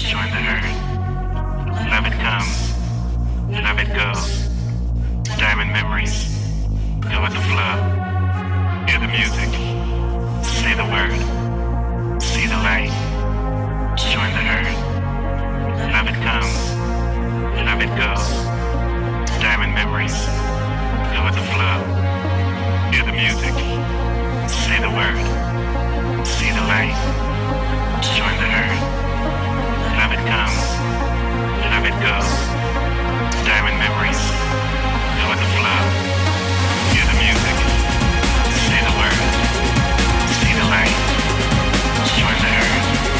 Join the herd. Love it comes. Love it goes. Diamond memories. Go with the flow. Hear the music. Say the word. See the light. Join the herd. Love it comes. Love it goes. Diamond memories. Go with the flow. Hear the music. Say the word. See the light. Join the herd. Let it come. Let it go. Diamond memories. Flow. Hear the music. The. See the light. Join the.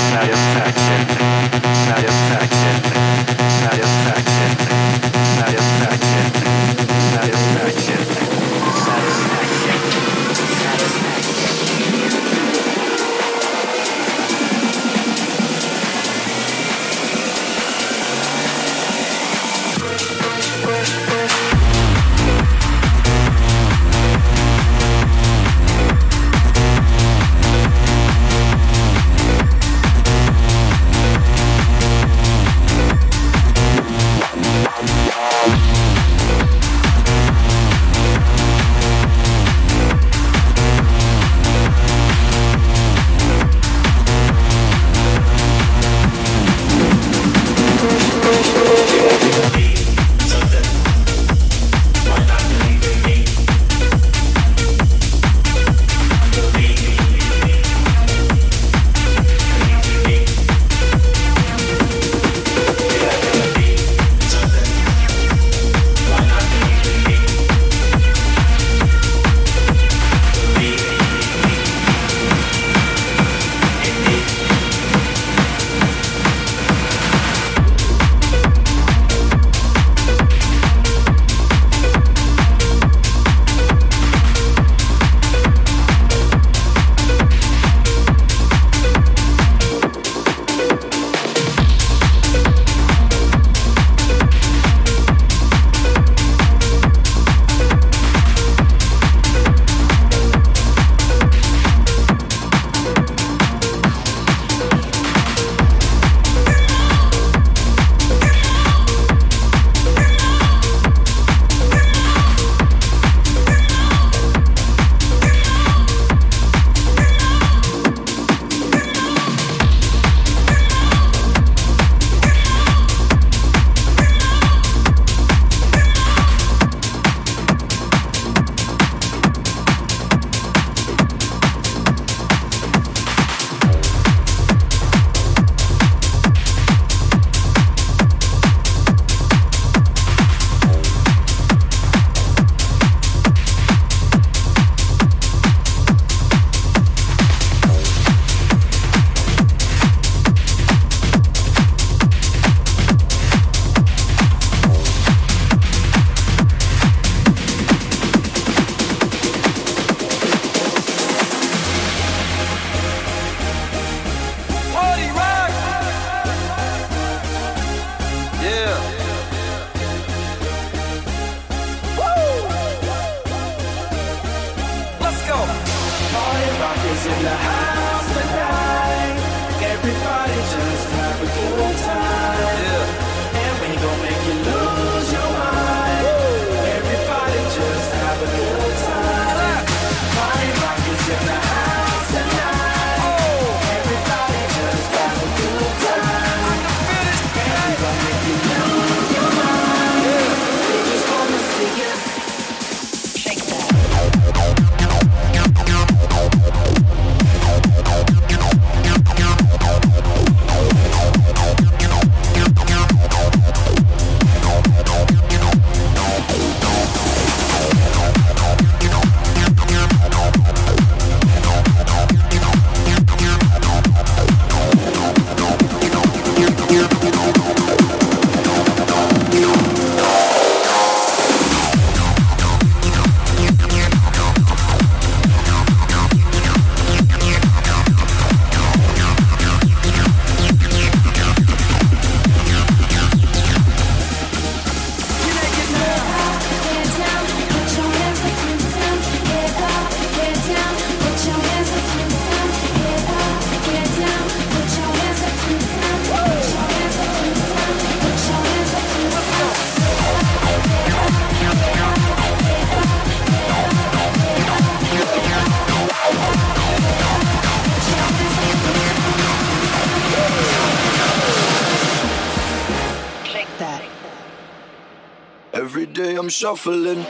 shuffling.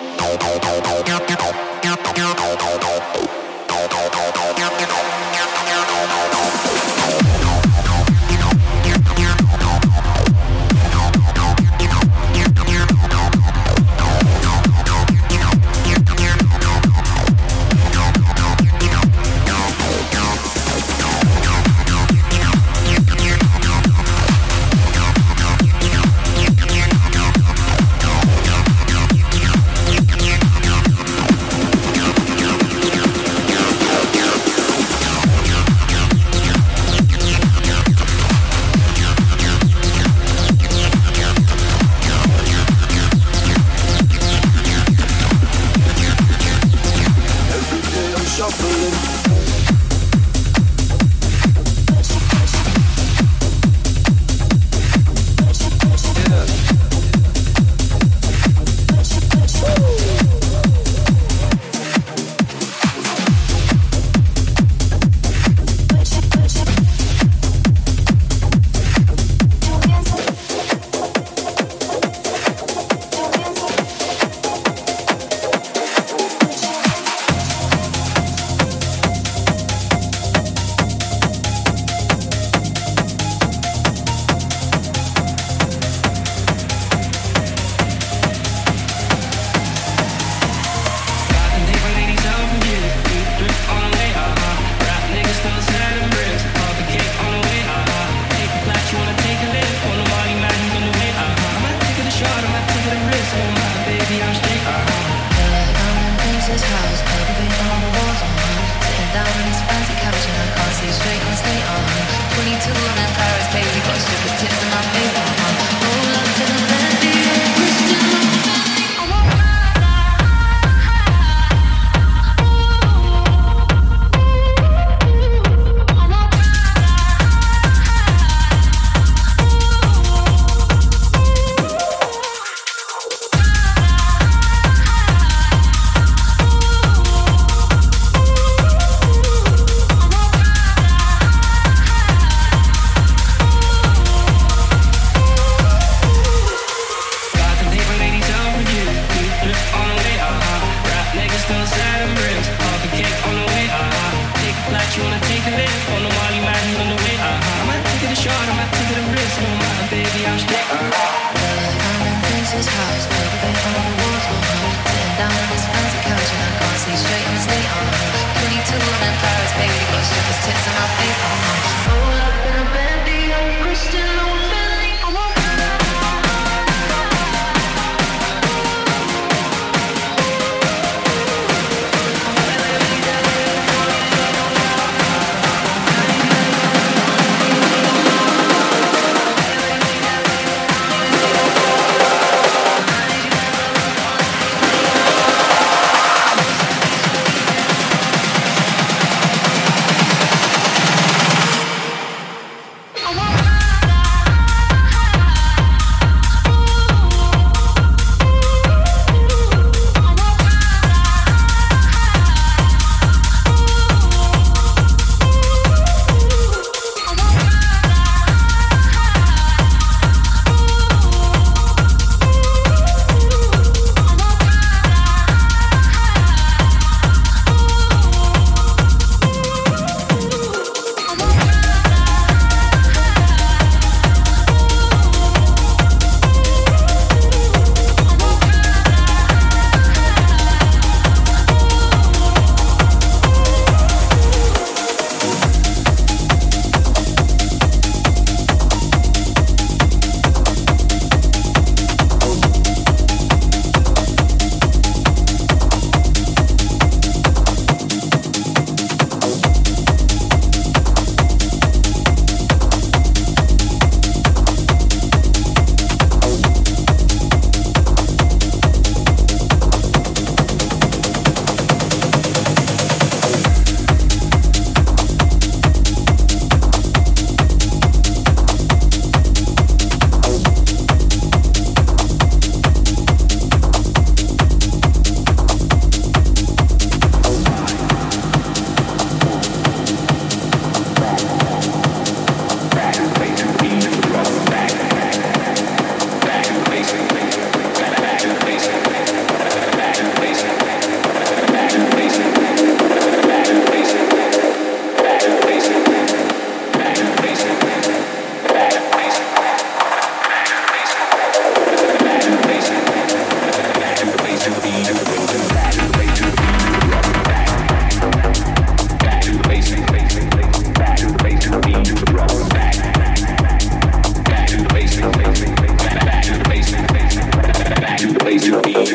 to run out.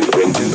to bring to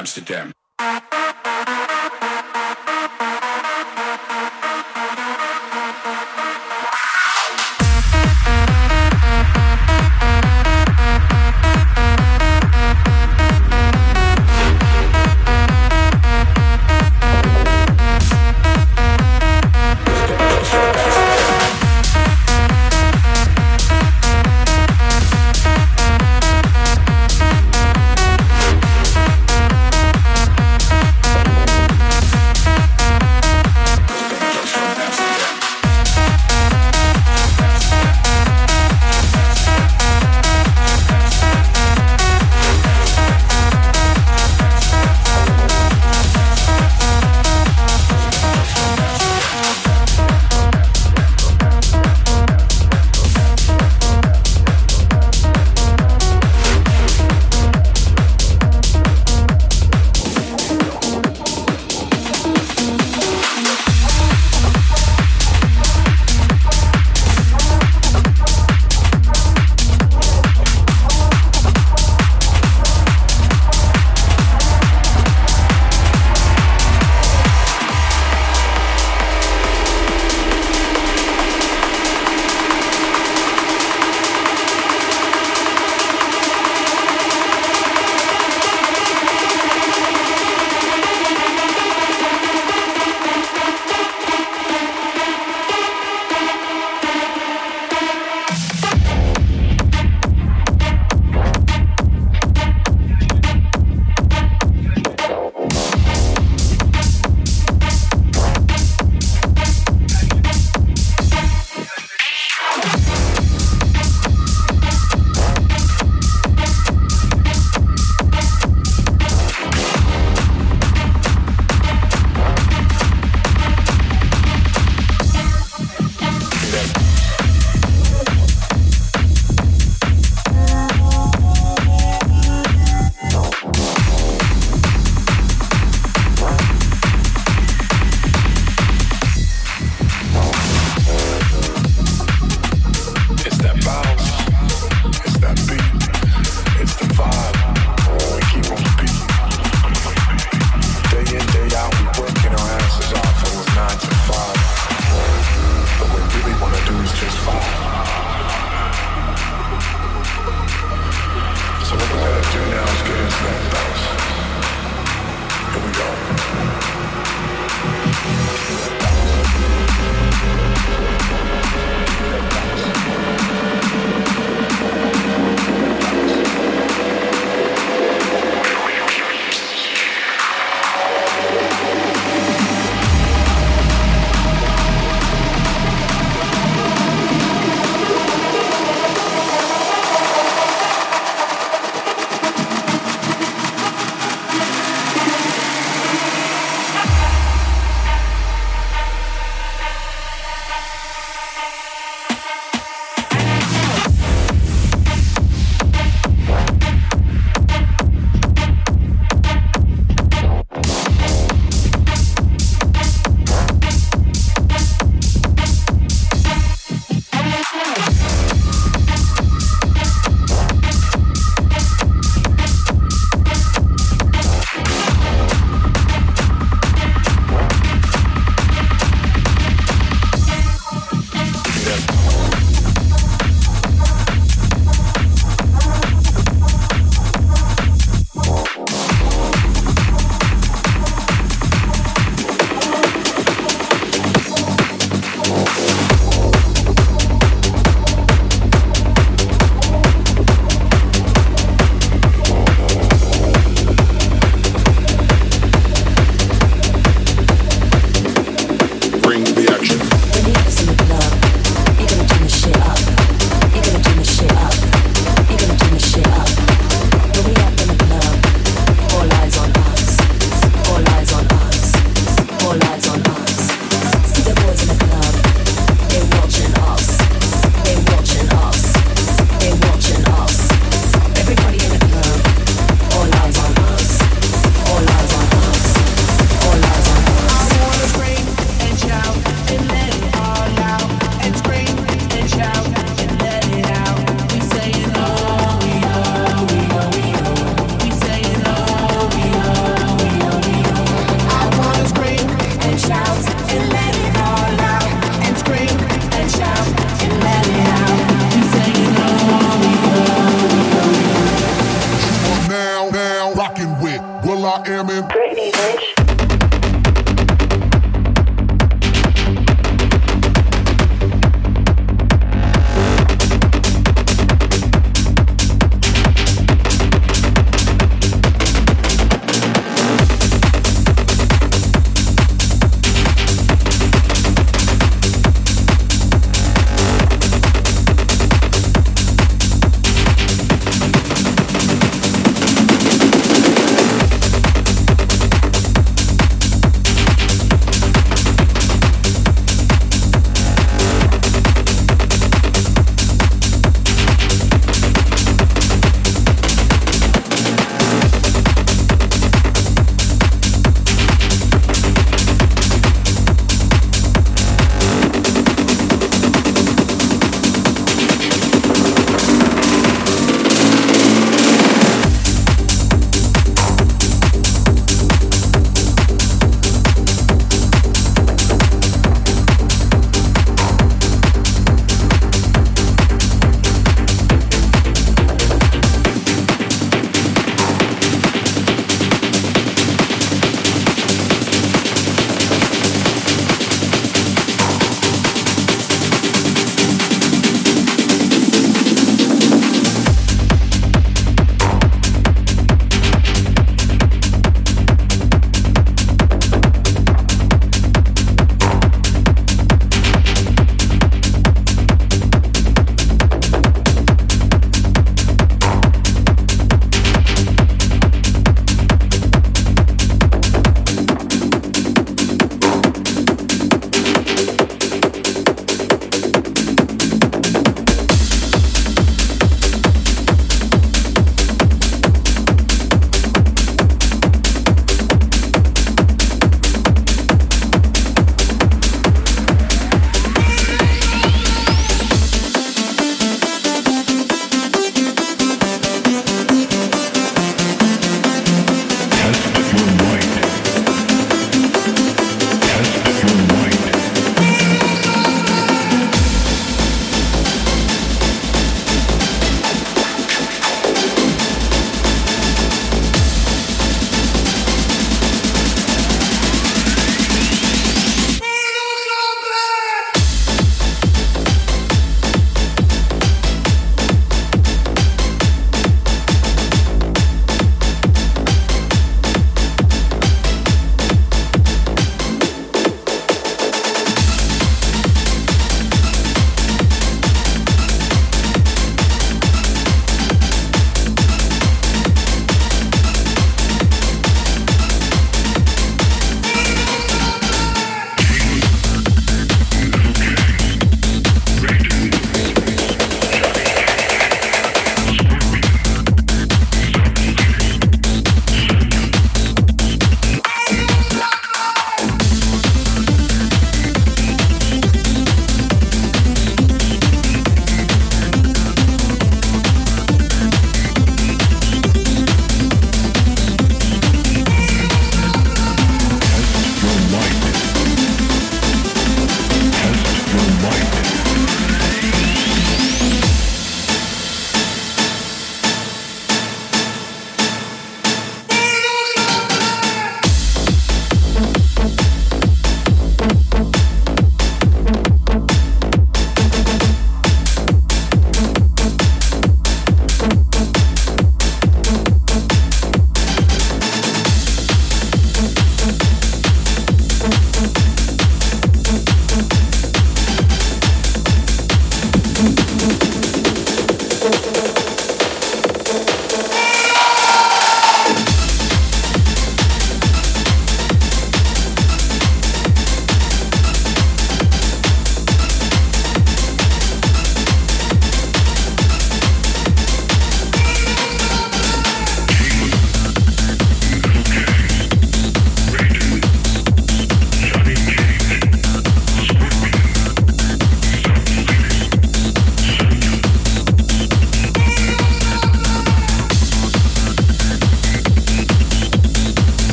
Amsterdam.